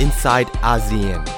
inside ASEAN.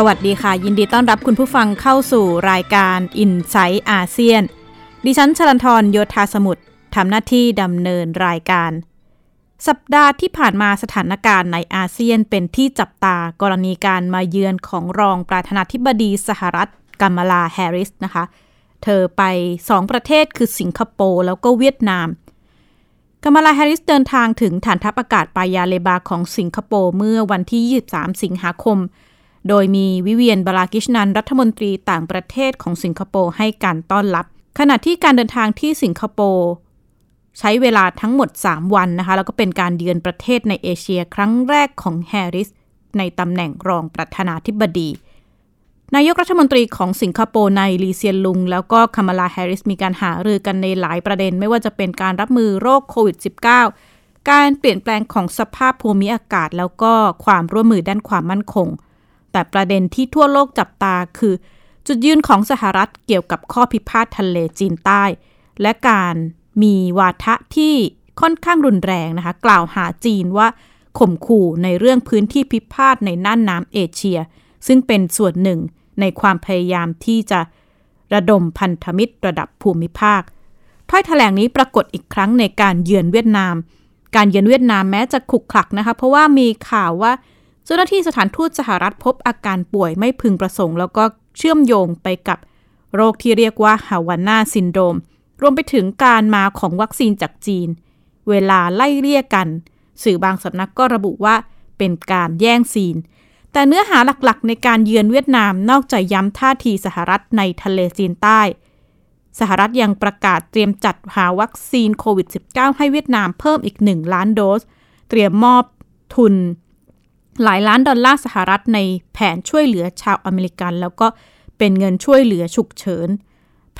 สวัสดีค่ะ ยินดีต้อนรับคุณผู้ฟังเข้าสู่รายการ i n s i ซต์อาเซียน ดิฉันชลันทรโยธาสมุทรทำหน้าที่ดำเนินรายการ สัปดาห์ที่ผ่านมาสถานการณ์ในอาเซียนเป็นที่จับตากรณีการมาเยือนของรองประธานาธิบดีสหรัฐกัมมาลาแฮริสนะคะ เธอไป2ประเทศคือสิงคโปร์แล้วก็เวียดนามกัมมาลาแฮริสเดินทางถึงฐานทัพอากาศปายาเลบาของสิงคโปร์เมื่อวันที่ 23 สิงหาคม โดยมีวิเวียน บาลากฤษณันรัฐมนตรีต่างประเทศของสิงคโปร์ให้การต้อนรับ ขณะที่การเดินทางที่สิงคโปร์ใช้เวลาทั้งหมด 3 วันนะคะ แล้วก็เป็นการเยือนประเทศในเอเชียครั้งแรกของแฮร์ริสในตำแหน่งรองประธานาธิบดี นายกรัฐมนตรีของสิงคโปร์นายลีเซียนลุง แล้วก็คามาลาแฮร์ริสมีการหารือกันในหลายประเด็น ไม่ว่าจะเป็นการรับมือโรคโควิด -19 การเปลี่ยนแปลงของสภาพภูมิอากาศ แล้วก็ความร่วมมือด้านความมั่นคง แต่ประเด็นที่ทั่วโลกจับตาคือ จุดยืนของสหรัฐเกี่ยวกับข้อพิพาททะเลจีนใต้ และการมีวาทะที่ค่อนข้างรุนแรงนะคะ กล่าวหาจีนว่าข่มขู่ในเรื่องพื้นที่พิพาทในน่านน้ำเอเชีย ซึ่งเป็นส่วนหนึ่งในความพยายามที่จะระดมพันธมิตรระดับภูมิภาค ถ้อยแถลงนี้ปรากฏอีกครั้งในการเยือนเวียดนาม การเยือนเวียดนามแม้จะขุกขลักนะคะ เพราะว่ามีข่าวว่า เจ้าหน้าที่สถานทูตสหรัฐพบอาการป่วยไม่พึงประสงค์ แล้วก็เชื่อมโยงไปกับโรคที่เรียกว่าฮาวาน่าซินโดรม รวมไปถึงการมาของวัคซีนจากจีน เวลาไล่เรียกกัน สื่อบางสำนักก็ระบุว่าเป็นการแย่งซีน แต่เนื้อหาหลักๆ ในการเยือนเวียดนามนอกจากย้ำท่าทีสหรัฐในทะเลจีนใต้ สหรัฐยังประกาศเตรียมจัดหาวัคซีนโควิด -19 ให้เวียดนามเพิ่มอีก 1 ล้านโดส เตรียมมอบทุน หลายล้านดอลลาร์สหรัฐในแผนช่วยเหลือชาวอเมริกัน แล้วก็เป็นเงินช่วยเหลือฉุกเฉิน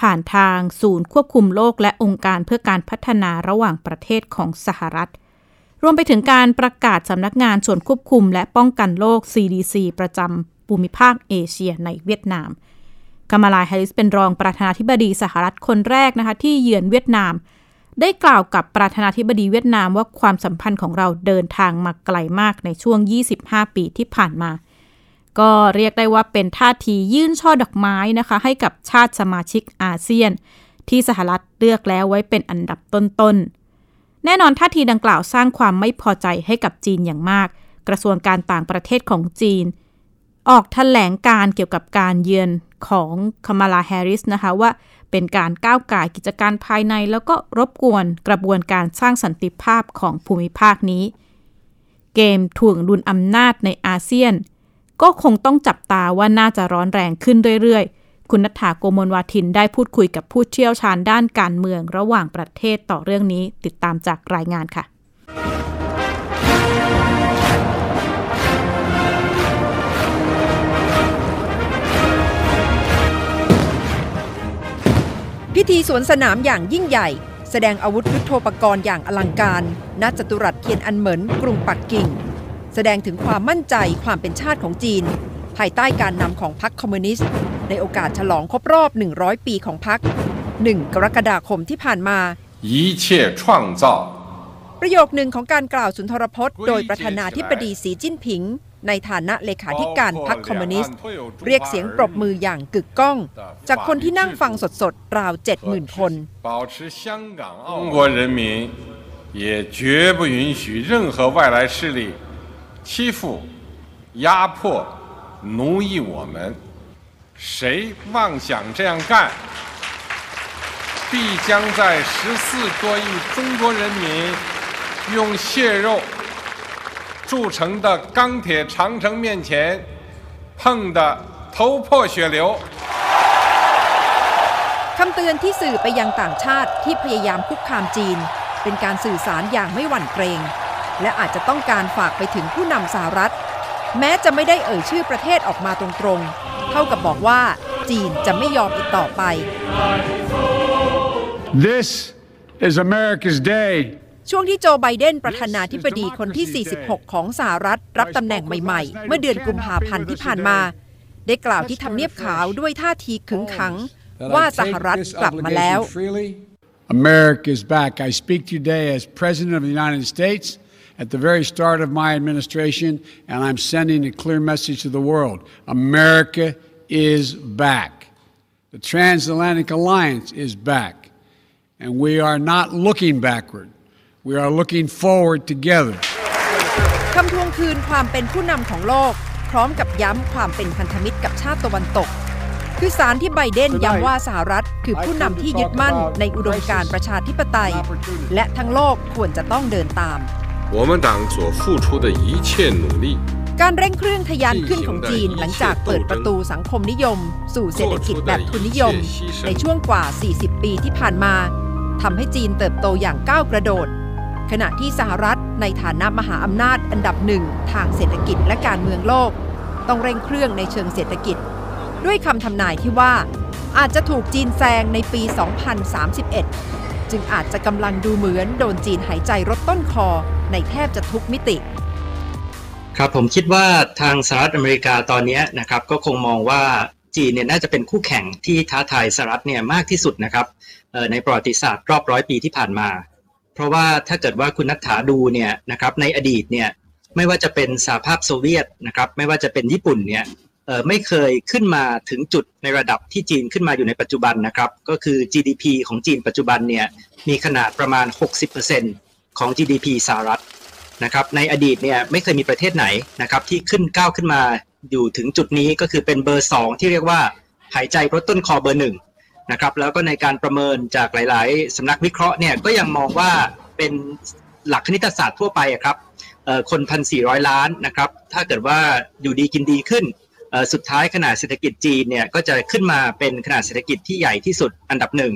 ผ่านทางศูนย์ควบคุมโรคและองค์การเพื่อการพัฒนาระหว่างประเทศของสหรัฐ รวมไปถึงการประกาศสำนักงานส่วนควบคุมและป้องกันโรค CDC ประจำภูมิภาคเอเชียในเวียดนามกามาลาแฮริสเป็นรองประธานาธิบดีสหรัฐคนแรกนะคะที่เยือนเวียดนาม ได้กล่าวกับประธานาธิบดีเวียดนามว่าความสัมพันธ์ของเราเดินทางมาไกลมากในช่วง 25 ปีที่ผ่านมา ก็เรียกได้ว่าเป็นท่าทียื่นช่อดอกไม้นะคะ ให้กับชาติสมาชิกอาเซียน ที่สหรัฐเลือกแล้วไว้เป็นอันดับต้นๆ แน่นอนท่าทีดังกล่าวสร้างความไม่พอใจให้กับจีนอย่างมาก กระทรวงการต่างประเทศของจีน ออกถแถลงการเกี่ยวกับการเยือนของคามาลาแฮริสนะคะว่าเป็นการก้าวไก่กิจการภายใน แล้วก็รบกวนกระบวนการสร้างสันติภาพของภูมิภาคนี้ เกมถ่วงดุลอำนาจในอาเซียน ก็คงต้องจับตาว่าน่าจะร้อนแรงขึ้นเรื่อยๆ คุณนัฐาโกมลวาทินได้พูดคุยกับผู้เชี่ยวชาญด้านการเมืองระหว่างประเทศต่อเรื่องนี้ติดตามจากรายงานค่ะ พิธีสวนสนามอย่างยิ่งใหญ่ แสดงอาวุธยุโทโธปกรณ์อย่างอลังการณจตุรัสเทียนอันเหมินกรุงปักกิ่ง แสดงถึงความมั่นใจความเป็นชาติของจีน ภายใต้การนำของพรรคคอมมิวนิสต์ ในโอกาสฉลองครบรอบ 100 ปีของพรรค1กรกฎาคมที่ผ่านมา一切创造ประโยคหนึ่งของการกล่าวสุนทรพจน์โดยประธานาธิบดีสีจิ้นผิง ในฐานะเลขาธิการพรรคคอมมิวนิสต์ เรียกเสียงปรบมืออย่างกึกก้อง จากคนที่นั่งฟังสดๆ ราว 70,000 คน 也绝不允许任何外来势力欺负、压迫、奴役我们。谁妄想这样干，必将在十四多亿中国人民用血肉 铸成的钢铁长城面前碰得头破血流。คำเตือนที่สื่อไปยังต่างชาติที่พยายามคุกคามจีน เป็นการสื่อสารอย่างไม่หวั่นเกรง และอาจจะต้องการฝากไปถึงผู้นำสหรัฐ แม้จะไม่ได้เอ่ยชื่อประเทศออกมาตรงๆ เท่ากับบอกว่าจีนจะไม่ยอมอีกต่อไป This is America's day. ช่วงที่โจไบเดนประธานาธิบดีคนที่ 46 ของสหรัฐ รับตำแหน่งใหม่ๆ เมื่อเดือนกุมภาพันธ์ที่ผ่านมา ได้กล่าวที่ทำเนียบขาวด้วยท่าทีขึงขัง ว่าสหรัฐกลับมาแล้ว America is back. I speak today as President of the United States at the very start of my administration, and I'm sending a clear message to the world. America is back. The transatlantic alliance is back. And we are not looking backward. We are looking forward together. คำทวงคืนความเป็นผู้นำของโลก พร้อมกับย้ำความเป็นพันธมิตรกับชาติตะวันตก คือสารที่ไบเดนย้ำว่าสหรัฐคือผู้นำที่ยึดมั่นในอุดมการณ์ประชาธิปไตย และทั้งโลกควรจะต้องเดินตาม 我们党所付出的一切努力， การเร่งเครื่องทะยานขึ้นของจีนหลังจากเปิดประตูสังคมนิยม สู่เศรษฐกิจแบบทุนนิยม ในช่วงกว่า 40 ปีที่ผ่านมาทำให้จีนเติบโตอย่างก้าวกระโดด ขณะที่สหรัฐในฐานะมหาอำนาจอันดับหนึ่งทางเศรษฐกิจและการเมืองโลก ต้องเร่งเครื่องในเชิงเศรษฐกิจ ด้วยคำทำนายที่ว่า อาจจะถูกจีนแซงในปี 2031 จึงอาจจะกำลังดูเหมือนโดนจีนหายใจรถต้นคอในแทบจะทุกมิติครับผมคิดว่าทางสหรัฐอเมริกาตอนนี้นะครับก็คงมองว่าจีนเนี่ยน่าจะเป็นคู่แข่งที่ท้าทายสหรัฐเนี่ยมากที่สุดนะครับในประวัติศาสตร์รอบร้อยปีที่ผ่านมา เพราะว่าถ้าเกิดว่าคุณนัทธาดูเนี่ยนะครับในอดีตเนี่ยไม่ว่าจะเป็นสหภาพโซเวียตนะครับไม่ว่าจะเป็นญี่ปุ่นเนี่ยไม่เคยขึ้นมาถึงจุดในระดับที่จีนขึ้นมาอยู่ในปัจจุบันนะครับก็คือ GDP ของจีนปัจจุบันเนี่ยมีขนาดประมาณ 60%ของ GDP สหรัฐนะครับในอดีตเนี่ยไม่เคยมีประเทศไหนนะครับที่ขึ้นก้าวขึ้นมาอยู่ถึงจุดนี้ก็คือเป็นเบอร์ 2 ที่เรียกว่าหายใจรถต้นคอเบอร์หนึ่ง นะครับแล้วก็ในการประเมินจากหลาย ๆสำนักวิเคราะห์เนี่ยก็ยังมองว่าเป็นหลักคณิตศาสตร์ทั่วไปครับคนพันสี่ร้อยล้านนะครับถ้าเกิดว่าอยู่ดีกินดีขึ้นสุดท้ายขนาดเศรษฐกิจจีนเนี่ยก็จะขึ้นมาเป็นขนาดเศรษฐกิจที่ใหญ่ที่สุดอันดับหนึ่ง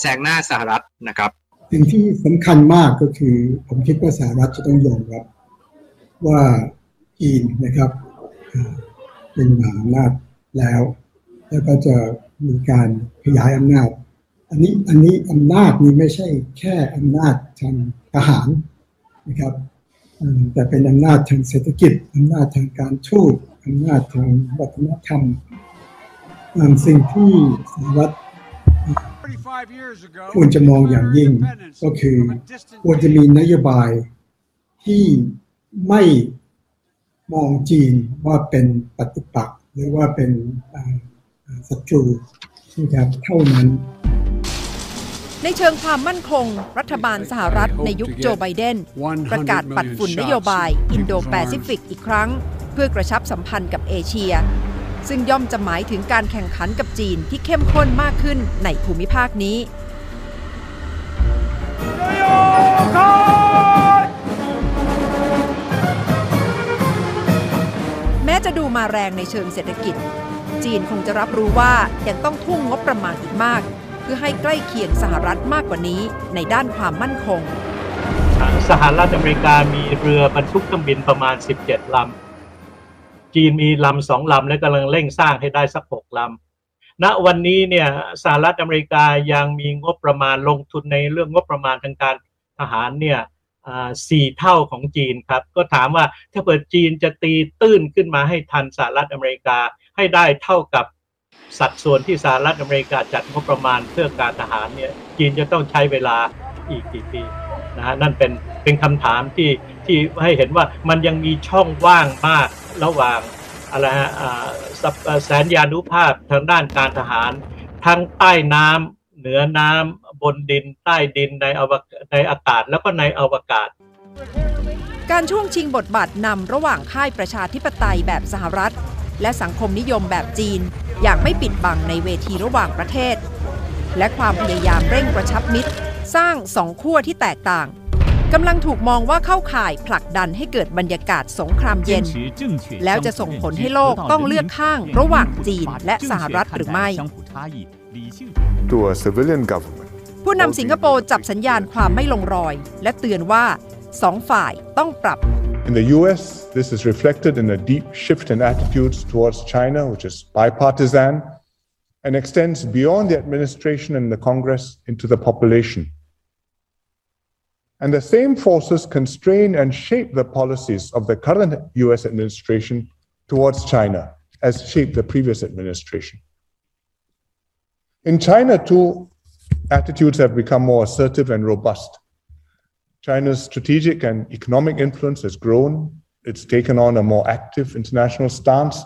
แซงหน้าสหรัฐนะครับสิ่งที่สำคัญมากก็คือ ผมคิดว่าสหรัฐจะต้องยอมรับว่าจีนนะครับเป็นมหาอำนาจแล้ว แล้วก็จะ มีการขยายอำนาจ อันนี้อันนี้อำนาจนี้ไม่ใช่แค่อำนาจทางทหารนะครับแต่เป็นอำนาจทางเศรษฐกิจอำนาจทางการทูตอำนาจทางวัฒนธรรมสิ่งที่สหรัฐควรจะมองอย่างยิ่งก็คือควรจะมีนโยบายที่ไม่มองจีนว่าเป็นปฏิปักษ์หรือว่าเป็น ศัตรูนะครับเท่านั้น ในเชิงความมั่นคง รัฐบาลสหรัฐในยุคโจไบเดน ประกาศปัดฝุ่นนโยบายอินโดแปซิฟิกอีกครั้ง เพื่อกระชับสัมพันธ์กับเอเชีย ซึ่งย่อมจะหมายถึงการแข่งขันกับจีนที่เข้มข้นมากขึ้นในภูมิภาคนี้แม้จะดูมาแรงในเชิงเศรษฐกิจ จีนคงจะรับรู้ว่ายังต้องทุ่งงบประมาณอีกมาก เพื่อให้ใกล้เคียงสหรัฐมากกว่านี้ในด้านความมั่นคงสหรัฐอเมริกามีเรือบรรทุกเครื่องบินประมาณ 17 ลำ จีนมีลำสองลำและกำลังเร่งสร้างให้ได้สักหกลำณวันนี้เนี่ยสหรัฐอเมริกายังมีงบประมาณลงทุนในเรื่องงบประมาณทางการทหารเนี่ยสี่เท่าของจีนครับ ก็ถามว่าถ้าเปิดจีนจะตีตื้นขึ้นมาให้ทันสหรัฐอเมริกา ให้ได้เท่ากับสัดส่วนที่สหรัฐอเมริกาจัดงบประมาณเพื่อการทหารเนี่ยจีนจะต้องใช้เวลาอีกกี่ปีนะฮะนั่นเป็นเป็นคำถามที่ที่ให้เห็นว่ามันยังมีช่องว่างมากระหว่างอะไรฮะแสนยานุภาพทางด้านการทหาร ทั้งใต้น้ำเหนือน้ำบนดิน ใต้ดินในอวในอากาศแล้วก็ในอวกาศ การช่วงชิงบทบาทนำระหว่างค่ายประชาธิปไตยแบบสหรัฐ และสังคมนิยมแบบจีน อย่างไม่ปิดบังในเวทีระหว่างประเทศ และความพยายามเร่งกระชับมิตร สร้างสองขั้วที่แตกต่างกำลังถูกมองว่าเข้าข่ายผลักดันให้เกิดบรรยากาศสงครามเย็น แล้วจะส่งผลให้โลกต้องเลือกข้างระหว่างจีนและสหรัฐหรือไม่ to a civilian government. ผู้นำสิงคโปร์จับสัญญาณความไม่ลงรอย และเตือนว่าสองฝ่ายต้องปรับ In the US, this is reflected in a deep shift in attitudes towards China, which is bipartisan and extends beyond the administration and the Congress into the population. And the same forces constrain and shape the policies of the current US administration towards China, as shaped the previous administration. In China, too, attitudes have become more assertive and robust. China's strategic and economic influence has grown. It's taken on a more active international stance.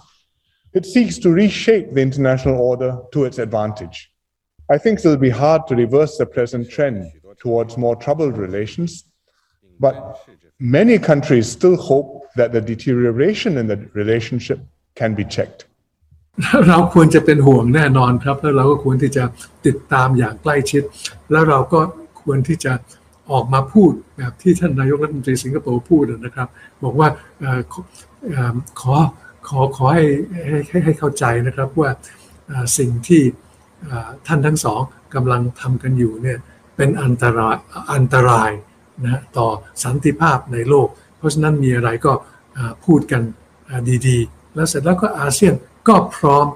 It seeks to reshape the international order to its advantage. I think it'll be hard to reverse the present trend towards more troubled relations, but many countries still hope that the deterioration in the relationship can be checked. เราควรจะเป็นห่วงแน่นอนครับ แล้วเราก็ควรที่จะติดตามอย่างใกล้ชิด แล้วเราก็ควรที่จะ ออกมาพูดแบบที่ท่านนายกรัฐมนตรีสิงคโปร์พูดนะครับ บอกว่าขอขอขอให้ให้ให้เข้าใจนะครับว่าสิ่งที่ท่านทั้งสองกำลังทำกันอยู่เนี่ยเป็นอันตรายอันตรายนะต่อสันติภาพในโลก เพราะฉะนั้นมีอะไรก็พูดกันดีๆ แล้วเสร็จแล้วก็อาเซียนก็พร้อม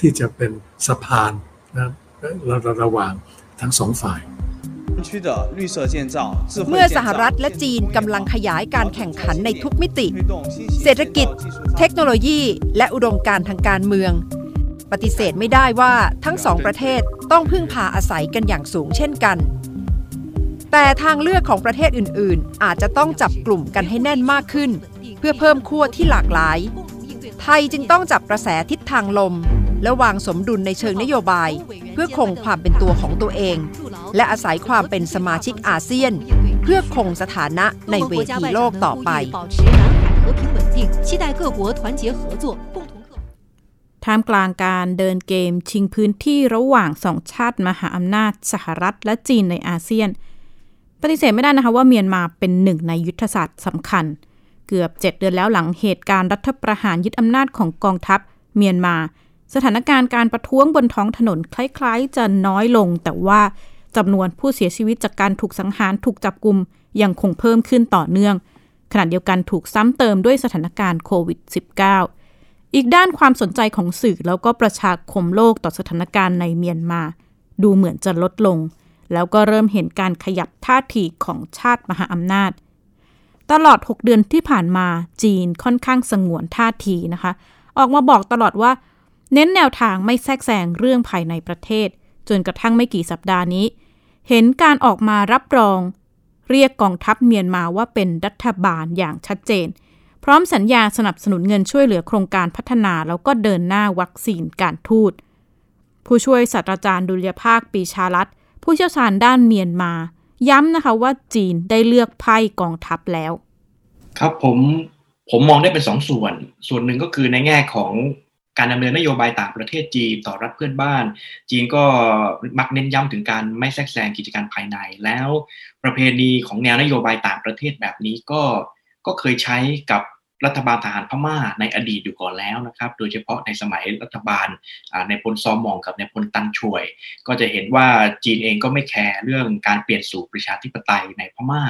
ที่จะเป็นสะพานนะระหว่างทั้งสองฝ่าย เมื่อสหรัฐและจีนกำลังขยายการแข่งขันในทุกมิติ เศรษฐกิจ เทคโนโลยี และอุดมการทางการเมือง ปฏิเสธไม่ได้ว่าทั้งสองประเทศต้องพึ่งพาอาศัยกันอย่างสูงเช่นกัน แต่ทางเลือกของประเทศอื่น ๆ อาจจะต้องจับกลุ่มกันให้แน่นมากขึ้น เพื่อเพิ่มขั้วที่หลากหลาย ไทยจึงต้องจับกระแสทิศทางลม และวางสมดุลในเชิงนโยบาย เพื่อคงความเป็นตัวของตัวเอง และอาศัยความเป็นสมาชิกอาเซียน เพื่อคงสถานะในเวทีโลกต่อไปท่ามกลางการเดินเกมชิงพื้นที่ระหว่างสองชาติมหาอำนาจสหรัฐและจีนในอาเซียน ปฏิเสธไม่ได้นะคะว่าเมียนมาเป็นหนึ่งในยุทธศาสตร์สำคัญ เกือบ 7 เดือนแล้วหลังเหตุการณ์รัฐประหารยึดอำนาจของกองทัพเมียนมา สถานการณ์การประท้วงบนท้องถนนคล้ายๆ จะน้อยลง แต่ว่าจำนวนผู้เสียชีวิตจากการถูกสังหารถูกจับกลุ่มยังคงเพิ่มขึ้นต่อเนื่อง ขณะเดียวกันถูกซ้ำเติมด้วยสถานการณ์โควิด -19 อีกด้านความสนใจของสื่อแล้วก็ประชาคมโลกต่อสถานการณ์ในเมียนมา ดูเหมือนจะลดลง แล้วก็เริ่มเห็นการขยับท่าทีของชาติมหาอำนาจ ตลอด 6 เดือนที่ผ่านมาจีนค่อนข้างสงวนท่าทีนะคะ ออกมาบอกตลอดว่า เน้นแนวทางไม่แทรกแซงเรื่องภายในประเทศ จนกระทั่งไม่กี่สัปดาห์นี้ เห็นการออกมารับรอง เรียกกองทัพเมียนมาว่าเป็นรัฐบาลอย่างชัดเจน พร้อมสัญญาสนับสนุนเงินช่วยเหลือโครงการพัฒนาแล้วก็เดินหน้าวัคซีนการทูตผู้ช่วยศาสตราจารย์ดุลยภาคปีชาลัตผู้เชี่ยวชาญด้านเมียนมา ย้ำนะคะว่าจีนได้เลือกไพ่กองทัพแล้ว ครับผมผมมองได้เป็นสองส่วน ส่วนหนึ่งก็คือในแง่ของ การดำเนินนโยบายต่างประเทศจีนต่อรัฐเพื่อนบ้าน จีนก็มักเน้นย้ำถึงการไม่แทรกแซงกิจการภายใน แล้วประเพณีของแนวนโยบายต่างประเทศแบบนี้ก็ก็เคยใช้กับ รัฐบาลทหารพม่าในอดีตอยู่ก่อนแล้วนะครับ โดยเฉพาะในสมัยรัฐบาลในพลซอมองกับในพลตันช่วย ก็จะเห็นว่าจีนเองก็ไม่แคร์เรื่องการเปลี่ยนสู่ประชาธิปไตยในพม่า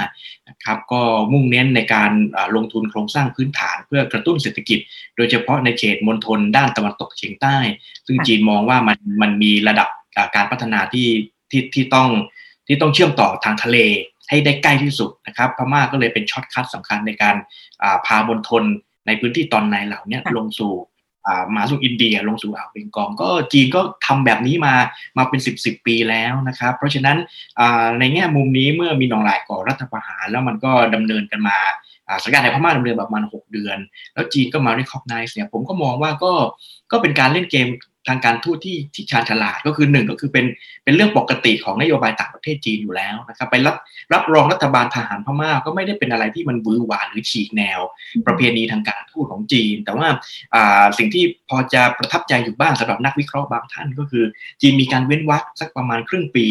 นะครับก็มุ่งเน้นในการลงทุนโครงสร้างพื้นฐานเพื่อกระตุ้นเศรษฐกิจ โดยเฉพาะในเขตมณฑลด้านตะวันตกเฉียงใต้ ซึ่งจีนมองว่ามันมันมีระดับการพัฒนาที่ที่ที่ต้องที่ต้องเชื่อมต่อทางทะเล ให้ได้ใกล้ที่สุดนะครับพม่าก็เลยเป็น shortcut สำคัญในการพามณฑลในพื้นที่ตอนในเหล่านี้ลงสู่มาสู่อินเดียลงสู่อ่าวเบงกอลก็จีนก็ทำแบบนี้มามาเป็น 10บสปีแล้วนะครับ เพราะฉะนั้นในแง่มุมนี้เมื่อมีนองหลายก่อรัฐประหาร แล้วมันก็ดำเนินกันมาสถานการณ์ในพม่าดำเนินประมาณ 6 เดือน แล้วจีนก็มาเรียกคอกไนส์เนี่ยผมก็มองว่าก็ก็เป็นการเล่นเกม ทางการทูตที่ที่ชาญฉลาดก็คือหนึ่งก็คือเป็นเป็นเรื่องปกติของนโยบายต่างประเทศจีนอยู่แล้วนะครับไปรับรับรองรัฐบาลทหารพม่าก็ไม่ได้เป็นอะไรที่มันวือหวาหรือฉีกแนว ประเพณีทางการทูตของจีน แต่ว่าสิ่งที่พอจะประทับใจอยู่บ้างสำหรับนักวิเคราะห์บางท่านก็คือ จีนมีการเว้นวักสักประมาณครึ่งปี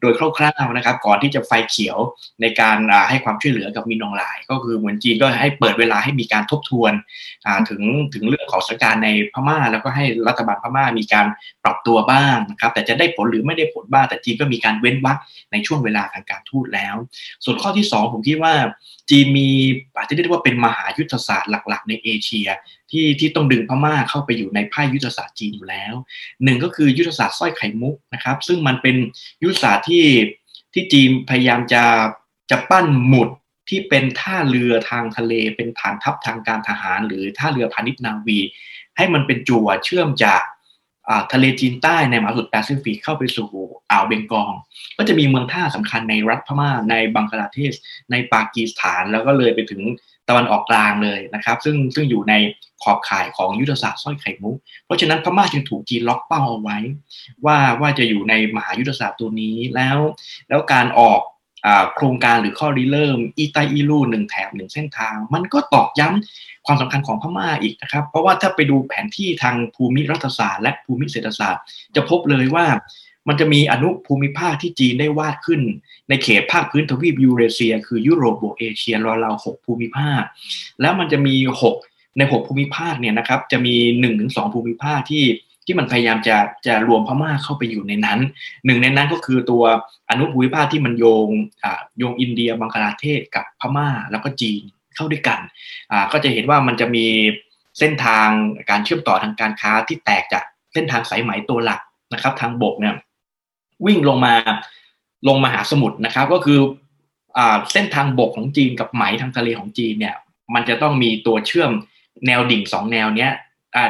โดยคร่าวๆนะครับ ก่อนที่จะไฟเขียวในการให้ความช่วยเหลือกับมินองหลาย ก็คือเหมือนจีนก็ให้เปิดเวลาให้มีการทบทวนถึงถึงเรื่องของสถานการณ์ในพม่า แล้วก็ให้รัฐบาลพม่ามีการปรับตัวบ้างนะครับแต่จะได้ผลหรือไม่ได้ผลบ้าง แต่จีนก็มีการเว้นวรรคในช่วงเวลาทางการทูตแล้ว ส่วนข้อที่ 2 ผมคิดว่าจีนมีอาจจะเรียกว่าเป็นมหายุทธศาสตร์หลัก ๆ ในเอเชียที่ที่ต้องดึงพม่าเข้าไปอยู่ในไพ่ยุทธศาสตร์จีนอยู่แล้วหนึ่งก็คือยุทธศาสตร์สร้อยไข่มุกนะครับ ซึ่งมันเป็นยุทธศาสตร์ที่ที่จีนพยายามจะจะปั้นหมุดที่เป็นท่าเรือทางทะเล เป็นฐานทัพทางการทหาร หรือท่าเรือพาณิชย์นาวี ให้มันเป็นจั่วเชื่อมจาก ทะเลจีนใต้ในมหาสมุทรแปซิฟิกเข้าไปสู่อ่าวเบงกอลก็จะมีเมืองท่าสำคัญในรัฐพม่าในบังคลาเทศ ในปากีสถานแล้วก็เลยไปถึงตะวันออกกลางเลยนะครับ ซึ่งซึ่งอยู่ในขอบข่ายของยุทธศาสตร์สร้อยไข่มุก เพราะฉะนั้นพม่าจึงถูกจีนล็อกเป้าเอาไว้ ว่าว่าจะอยู่ในมหายุทธศาสตร์ตัวนี้แล้ว แล้วการออกโครงการหรือข้อริเริ่ม อีไตอีลูหนึ่งแถบหนึ่งเส้นทาง มันก็ตอกย้ำ ความสำคัญของพม่าอีกนะครับ เพราะว่าถ้าไปดูแผนที่ทางภูมิรัฐศาสตร์ และภูมิเศรษฐศาสตร์ จะพบเลยว่ามันจะมีอนุภูมิภาคที่จีนได้วาดขึ้น ในเขตภาคพื้นทวีปยูเรเซีย คือยุโรปบวกเอเชียราวๆหกภูมิภาค แล้วมันจะมี 6 ใน 6 ภูมิภาคเนี่ยนะครับจะมี1-2ภูมิภาคที่ที่มันพยายามจะจะรวมพม่าเข้าไปอยู่ในนั้น หนึ่งในนั้นก็คือตัวอนุภูมิภาคที่มันโยงโยงอินเดียบังคลาเทศกับพม่าแล้วก็จีน เข้าด้วยกันก็จะเห็นว่ามันจะมีเส้นทางการเชื่อมต่อทางการค้าที่แตกจากเส้นทางสายไหมตัวหลักนะครับ ทางบกเนี่ยวิ่งลงมาลงมาหาสมุทรนะครับ ก็คือเส้นทางบกของจีนกับไหมทางทะเลของจีนเนี่ย มันจะต้องมีตัวเชื่อมแนวดิ่งสองแนวเนี้ย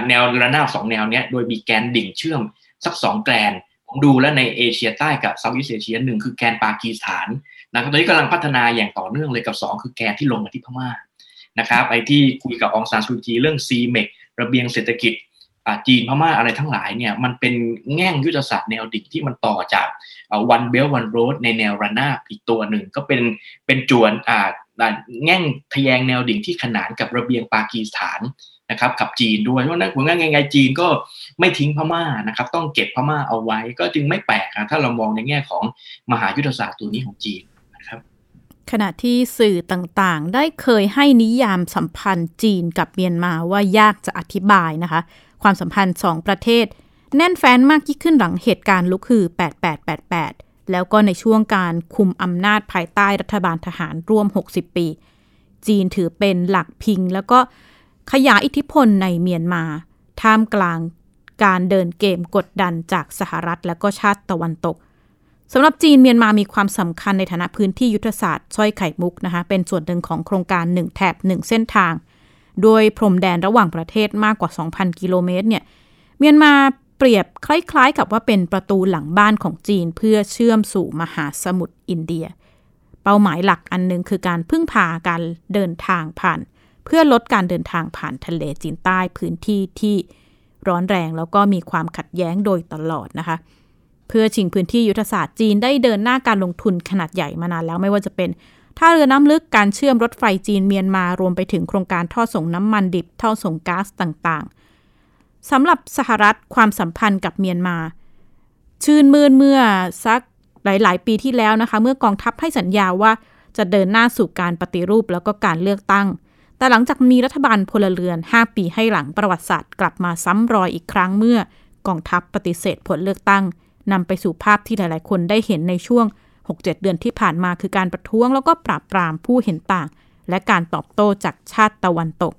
แนวระนาบสองแนวเนี้ยโดยมีแกนดิ่งเชื่อมสักสองแกน ผมดูแล้วในเอเชียใต้กับเซาท์อีสเอเชียหนึ่งคือแกนปากีสถานนะครับตอนนี้กำลังพัฒนาอย่างต่อเนื่องเลยกับ 2 คือแกนที่ลงมาที่พม่านะครับไอ้ที่คุยกับองซานซูจีเรื่องซีเมกระเบียงเศรษฐกิจจีนพม่าอะไรทั้งหลายเนี่ยมันเป็นแง่งยุทธศาสตร์แนวดิ่งที่มันต่อจากวันเบลวันโรดในแนวระนาบอีกตัวหนึ่ง ก็เป็นเป็นจวนอ่าแง่งทะแยงแนวดิ่งที่ขนานกับระเบียงปากีสถานะครับกับจีนด้วยเพราะนั้นผลงานไงจีนก็ไม่ทิ้งพม่านะครับ ต้องเก็บพม่าเอาไว้ ก็จึงไม่แปลกถ้าเรามองในแง่ของมหายุทธศาสตร์ตัวนี้ของจีนนะครับ ขณะที่สื่อต่างๆ ได้เคยให้นิยามสัมพันธ์จีนกับเมียนมาว่ายากจะอธิบายนะคะ ความสัมพันธ์สองประเทศ แน่นแฟ้นมากยิ่งขึ้นหลังเหตุการณ์ลุกฮือ 8888 แล้วก็ในช่วงการคุมอำนาจภายใต้รัฐบาลทหารร่วม 60 ปี จีนถือเป็นหลักพิงแล้วก็ ขยายอิทธิพลในเมียนมา ท่ามกลางการเดินเกมกดดันจากสหรัฐและก็ชาติตะวันตกสำหรับจีนเมียนมามีความสำคัญในฐานะพื้นที่ยุทธศาสตร์สร้อยไข่มุกนะคะ เป็นส่วนหนึ่งของโครงการ1แถบ1 เส้นทาง โดยพรมแดนระหว่างประเทศมากกว่า 2,000 กิโลเมตรเนี่ยเมียนมาเปรียบคล้ายๆ กับว่าเป็นประตูหลังบ้านของจีนเพื่อเชื่อมสู่มหาสมุทรอินเดีย เป้าหมายหลักอันนึงคือการพึ่งพาการเดินทางผ่าน เพื่อลดการเดินทางผ่านทะเลจีนใต้พื้นที่ที่ร้อนแรงแล้วก็มีความขัดแย้งโดยตลอดนะคะ เพื่อชิงพื้นที่ยุทธศาสตร์จีนได้เดินหน้าการลงทุนขนาดใหญ่มานานแล้วไม่ว่าจะเป็นท่าเรือน้ำลึกการเชื่อมรถไฟจีนเมียนมารวมไปถึงโครงการท่อส่งน้ำมันดิบท่อส่งก๊าซต่างๆสำหรับสหรัฐความสัมพันธ์กับเมียนมา ชื่นมื่นเมื่อสักหลาย ๆ ปีที่แล้วนะคะ เมื่อกองทัพให้สัญญาว่าจะเดินหน้าสู่การปฏิรูปแล้วก็การเลือกตั้ง แต่หลังจากมีรัฐบาลพลเรือน 5 ปีให้หลังประวัติศาสตร์กลับมาซ้ำรอยอีกครั้งเมื่อกองทัพปฏิเสธผลเลือกตั้งนำไปสู่ภาพที่หลายๆ คนได้เห็นในช่วง 6-7 เดือนที่ผ่านมาคือการประท้วงแล้วก็ปราบปรามผู้เห็นต่าง และการตอบโต้จากชาติตะวันตก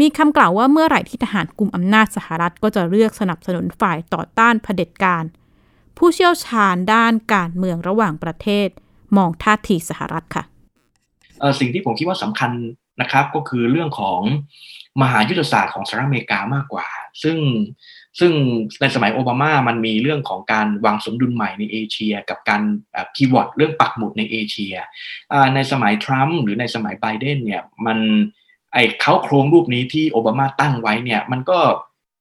มีคำกล่าวว่าเมื่อไหร่ที่ทหารกลุ่มอำนาจสหรัฐก็จะเลือกสนับสนุนฝ่ายต่อต้านเผด็จการ ผู้เชี่ยวชาญด้านการเมืองระหว่างประเทศ มองท่าทีสหรัฐค่ะสิ่งที่ผมคิดว่าสำคัญ นะครับ ก็คือเรื่องของมหายุทธศาสตร์ของสหรัฐอเมริกามากกว่า ซึ่งซึ่งในสมัยโอบามามันมีเรื่องของการวางสมดุลใหม่ในเอเชีย กับการพีย์เวอตเรื่องปักหมุดในเอเชีย ในสมัยทรัมป์หรือในสมัยไบเดนเนี่ยมันไอเขาโครงรูปนี้ที่โอบามาตั้งไว้เนี่ยมันก็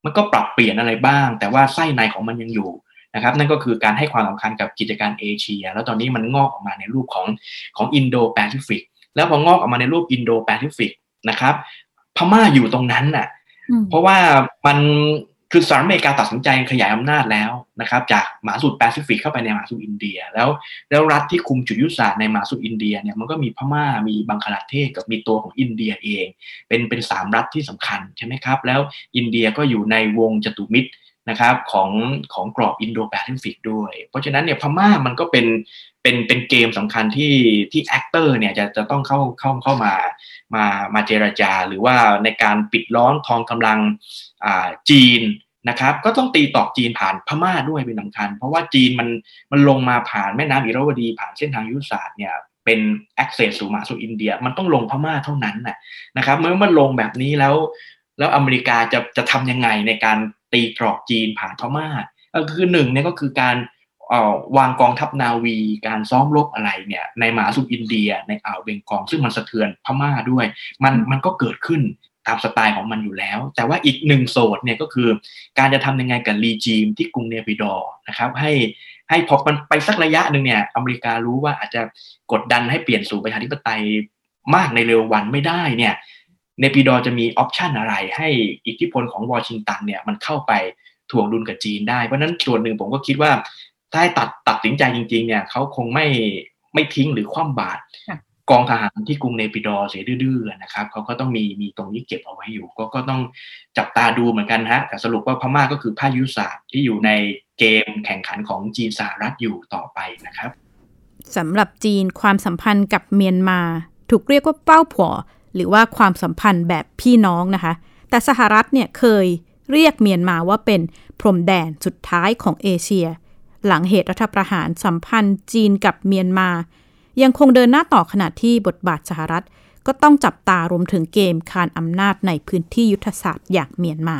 มันก็ปรับเปลี่ยนอะไรบ้าง แต่ว่าไส้ในของมันยังอยู่นะครับนั่นก็คือการให้ความสำคัญกับกิจการเอเชีย แล้วตอนนี้มันงอกออกมาในรูปของของอินโดแปซิฟิก แล้วพองอกออกมาในรูปอินโดแปซิฟิกนะครับ พม่าอยู่ตรงนั้นน่ะ เพราะว่ามันคือสหรัฐอเมริกาตัดสินใจขยายอำนาจแล้วนะครับ จากมหาสมุทรแปซิฟิกเข้าไปในมหาสมุทรอินเดีย แล้วแล้วรัฐที่คุมจุดยุทธศาสตร์ในมหาสมุทรอินเดียเนี่ยมันก็มีพม่ามีบังคลาเทศกับมีตัวของอินเดียเอง เป็นเป็นสามรัฐที่สำคัญใช่ไหมครับ แล้วอินเดียก็อยู่ในวงจตุมิตร นะครับของของกรอบอินโดแปซิฟิกด้วย เพราะฉะนั้นเนี่ยพม่ามันก็เป็นเป็นเป็นเกมสำคัญที่ที่ actor เนี่ยจะจะต้องเข้าเข้าเข้ามามามาเจรจา หรือว่าในการปิดล้อมทองกำลังอ่าจีนนะครับก็ต้องตีตอกจีนผ่านพม่าด้วยเป็นสำคัญ เพราะว่าจีนมันมันลงมาผ่านแม่น้ำอิรวดีผ่านเส้นทางยุทธศาสตร์เนี่ยเป็น access สู่มหาสมุทรอินเดีย มันต้องลงพม่าเท่านั้นนะนะครับเมื่อมันลงแบบนี้แล้ว แล้วอเมริกาจะจะทำยังไงในการ ตีกรอบจีนผ่านพม่าก็คือหนึ่งเนี่ยก็คือการวางกองทัพนาวีการซ้อมรบอะไรเนี่ยในมหาสมุทรอินเดียในอ่าวเบงกอลซึ่งมันสะเทือนพม่าด้วย มันมันก็เกิดขึ้นตามสไตล์ของมันอยู่แล้ว แต่ว่าอีกหนึ่งโซดเนี่ยก็คือ การจะทำยังไงกับรีจีมที่กรุงเนปิดอนะครับให้ให้พอมันไปสักระยะหนึ่งเนี่ยอเมริการู้ว่าอาจจะกดดันให้เปลี่ยนสู่ประชาธิปไตยมากในเร็ววันไม่ได้เนี่ย เนปิดอร์จะมีออปชันอะไร ให้อิทธิพลของวอชิงตันเนี่ยมันเข้าไปถ่วงดุลกับจีนได้ เพราะนั้นส่วนหนึ่งผมก็คิดว่าถ้าให้ตัดตัดสินใจจริง ๆ เนี่ยเขาคงไม่ไม่ทิ้งหรือคว่ำบาตรกองทหารที่กรุงเนปิดอร์เสียดื้อๆนะครับเขาก็ต้องมีมีตรงนี้เก็บเอาไว้อยู่ ก็ก็ต้องจับตาดูเหมือนกันฮะแต่สรุปว่าพม่าก็คือภาคยุทธศาสตร์ที่อยู่ในเกมแข่งขันของจีนสหรัฐอยู่ต่อไปนะครับสำหรับจีนความสัมพันธ์กับเมียนมา ถูกเรียกว่าเป้าผัว หรือว่าความสัมพันธ์แบบพี่น้องนะคะ แต่สหรัฐเนี่ยเคยเรียกเมียนมาว่าเป็นพรมแดนสุดท้ายของเอเชีย หลังเหตุรัฐประหารสัมพันธ์จีนกับเมียนมา ยังคงเดินหน้าต่อขณะที่บทบาทสหรัฐ ก็ต้องจับตารวมถึงเกมคานอำนาจในพื้นที่ยุทธศาสตร์อย่างเมียนมา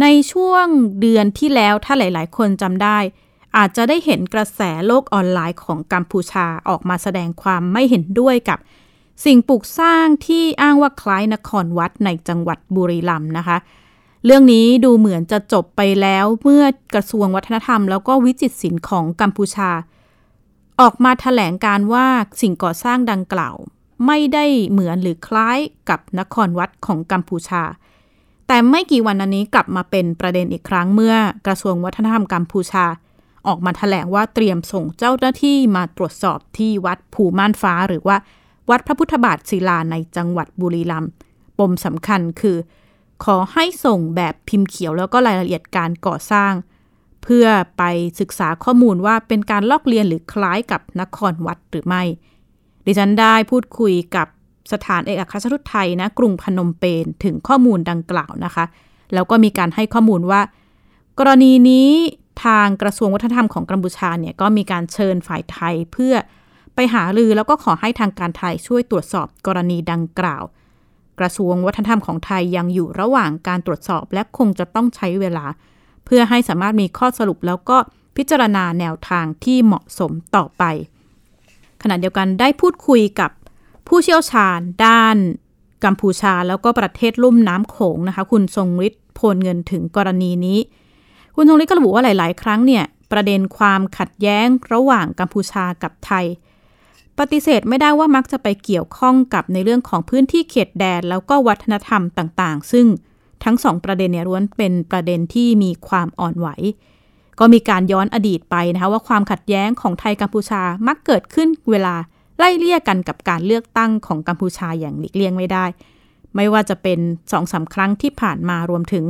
ในช่วงเดือนที่แล้วถ้าหลาย ๆ คนจำได้ อาจจะได้เห็นกระแสโลกออนไลน์ของกัมพูชาออกมาแสดงความไม่เห็นด้วยกับ สิ่งปลูกสร้างที่อ้างว่าคล้ายนครวัดในจังหวัดบุรีรัมย์นะคะ เรื่องนี้ดูเหมือนจะจบไปแล้วเมื่อกระทรวงวัฒนธรรม แล้วก็วิจิตรศิลป์ของกัมพูชา ออกมาถแถลงการว่าสิ่งก่อสร้างดังกล่าว ไม่ได้เหมือนหรือคล้ายกับนครวัดของกัมพูชา แต่ไม่กี่วันนี้กลับมาเป็นประเด็นอีกครั้งเมื่อกระทรวงวัฒนธรรมกัมพูชา ออกมาถแถลงว่าเตรียมส่งเจ้าหน้าที่มาตรวจสอบที่วัดภูม่านฟ้าหรือว่า วัดพระพุทธบาทศิลาในจังหวัดบุรีรัมย์ปมสำคัญคือ ขอให้ส่งแบบพิมพ์เขียวแล้วก็รายละเอียดการก่อสร้าง เพื่อไปศึกษาข้อมูลว่าเป็นการลอกเลียนหรือคล้ายกับนครวัดหรือไม่ ดิฉันได้พูดคุยกับสถานเอกอัครราชทูตไทยนะกรุงพนมเปญถึงข้อมูลดังกล่าวนะคะ แล้วก็มีการให้ข้อมูลว่า กรณีนี้ทางกระทรวงวัฒนธรรมของกัมพูชาเนี่ยก็มีการเชิญฝ่ายไทยเพื่อ ไปหาลือแล้วก็ขอให้ทางการไทยช่วยตรวจสอบกรณีดังกล่าว กระทรวงวัฒนธรรมของไทยยังอยู่ระหว่างการตรวจสอบและคงจะต้องใช้เวลา เพื่อให้สามารถมีข้อสรุปแล้วก็พิจารณาแนวทางที่เหมาะสมต่อไป ขณะเดียวกันได้พูดคุยกับผู้เชี่ยวชาญด้านกัมพูชาแล้วก็ประเทศลุ่มน้ำโขงนะคะ คุณทรงฤทธิ์โพลเงินถึงกรณีนี้ คุณทรงฤทธิ์ก็ระบุว่าหลาย ๆ ครั้งเนี่ยประเด็นความขัดแย้งระหว่างกัมพูชากับไทย ปฏิเสธไม่ได้ว่ามักจะไปเกี่ยวข้องกับในเรื่องของพื้นที่เขตแดน แล้วก็วัฒนธรรมต่างๆ ซึ่งทั้งสองประเด็นเนี่ยล้วนเป็นประเด็นที่มีความอ่อนไหว ก็มีการย้อนอดีตไปนะคะว่าความขัดแย้งของไทยกัมพูชามักเกิดขึ้นเวลาไล่เลี่ยกันกับการเลือกตั้งของกัมพูชาอย่างหลีกเลี่ยงไม่ได้ ไม่ว่าจะเป็นสองสาครั้งที่ผ่านมารวมถึง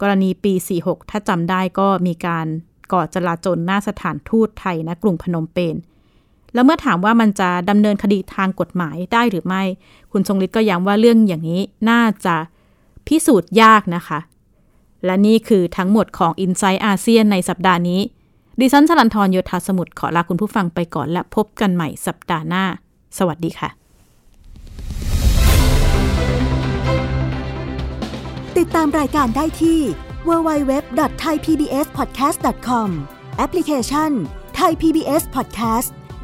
กรณีปี 46 ถ้าจำได้ก็มีการก่อจลาจลหน้าสถานทูตไทยนะกรุงพนมเปญ แล้วเมื่อถามว่ามันจะดำเนินคดีทางกฎหมายได้หรือไม่ คุณทรงฤทธิ์ก็ย้ำว่าเรื่องอย่างนี้น่าจะพิสูจน์ยากนะคะ และนี่คือทั้งหมดของ i n s i ซต์อาเซียนในสัปดาห์นี้ ดิฉันชลันทรโยธาสมุทรขอลาคุณผู้ฟังไปก่อนและพบกันใหม่สัปดาห์หน้า สวัสดีค่ะ ติดตามรายการได้ที่ www.thaipbspodcast.com แอปพลิเคชัน Thai PBS Podcast